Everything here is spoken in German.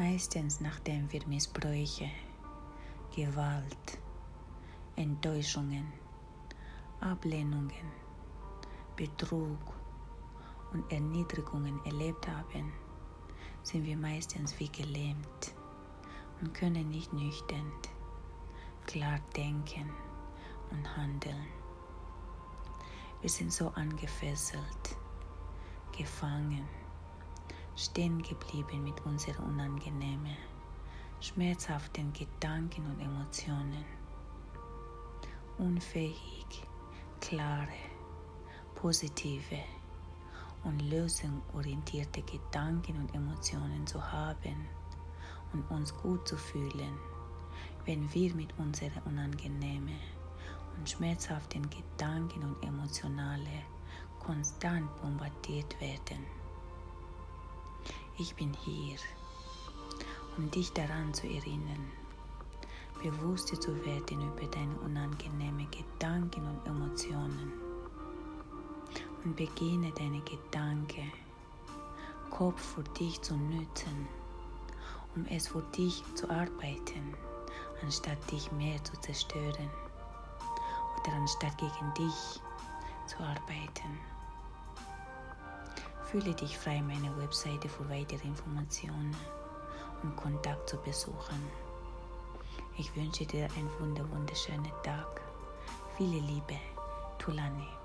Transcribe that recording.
Meistens nachdem wir Missbräuche, Gewalt, Enttäuschungen, Ablehnungen, Betrug und Erniedrigungen erlebt haben, sind wir meistens wie gelähmt und können nicht nüchtern, klar denken und handeln. Wir sind so angefesselt, gefangen, stehen geblieben mit unseren unangenehmen, schmerzhaften Gedanken und Emotionen. Unfähig, klare, positive und lösungsorientierte Gedanken und Emotionen zu haben und uns gut zu fühlen, wenn wir mit unseren unangenehmen und schmerzhaften Gedanken und Emotionale konstant bombardiert werden. Ich bin hier, um dich daran zu erinnern, bewusster zu werden über deine unangenehmen Gedanken und Emotionen und beginne deine Gedanken, Kopf für dich zu nützen, um es für dich zu arbeiten, anstatt dich mehr zu zerstören oder anstatt gegen dich zu arbeiten. Fühle dich frei, meine Webseite für weitere Informationen und Kontakt zu besuchen. Ich wünsche dir einen wunderschönen Tag. Viele Liebe, Tulane.